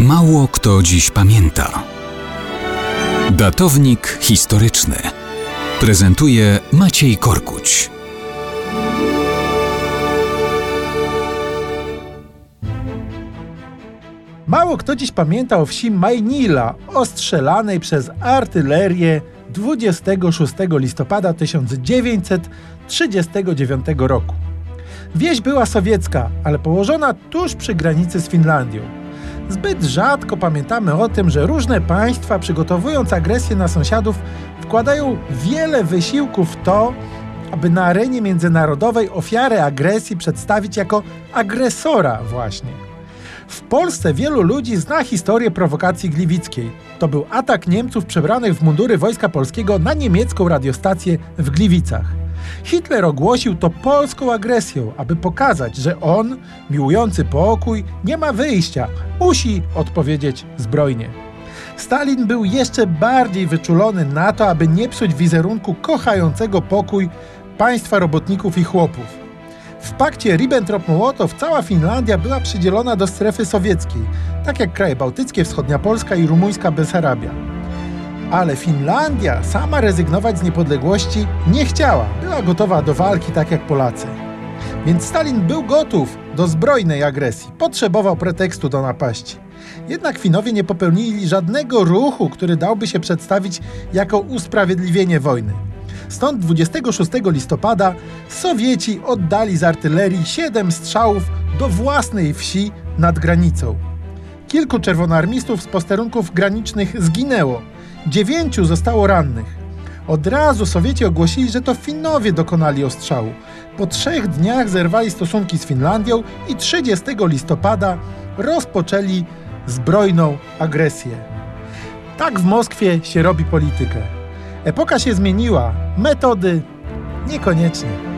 Mało kto dziś pamięta. Datownik historyczny prezentuje Maciej Korkuć. Mało kto dziś pamięta o wsi Majnila, ostrzelanej przez artylerię 26 listopada 1939 roku. Wieś była sowiecka, ale położona tuż przy granicy z Finlandią. Zbyt rzadko pamiętamy o tym, że różne państwa, przygotowując agresję na sąsiadów, wkładają wiele wysiłków w to, aby na arenie międzynarodowej ofiarę agresji przedstawić jako agresora właśnie. W Polsce wielu ludzi zna historię prowokacji gliwickiej. To był atak Niemców przebranych w mundury Wojska Polskiego na niemiecką radiostację w Gliwicach. Hitler ogłosił to polską agresją, aby pokazać, że on, miłujący pokój, nie ma wyjścia, musi odpowiedzieć zbrojnie. Stalin był jeszcze bardziej wyczulony na to, aby nie psuć wizerunku kochającego pokój państwa robotników i chłopów. W pakcie Ribbentrop-Mołotow cała Finlandia była przydzielona do strefy sowieckiej, tak jak kraje bałtyckie, wschodnia Polska i rumuńska Besarabia. Ale Finlandia sama rezygnować z niepodległości nie chciała. Była gotowa do walki tak jak Polacy. Więc Stalin był gotów do zbrojnej agresji. Potrzebował pretekstu do napaści. Jednak Finowie nie popełnili żadnego ruchu, który dałby się przedstawić jako usprawiedliwienie wojny. Stąd 26 listopada Sowieci oddali z artylerii 7 strzałów do własnej wsi nad granicą. Kilku czerwonoarmistów z posterunków granicznych zginęło, dziewięciu zostało rannych. Od razu Sowieci ogłosili, że to Finowie dokonali ostrzału. Po trzech dniach zerwali stosunki z Finlandią i 30 listopada rozpoczęli zbrojną agresję. Tak w Moskwie się robi politykę. Epoka się zmieniła, metody niekoniecznie.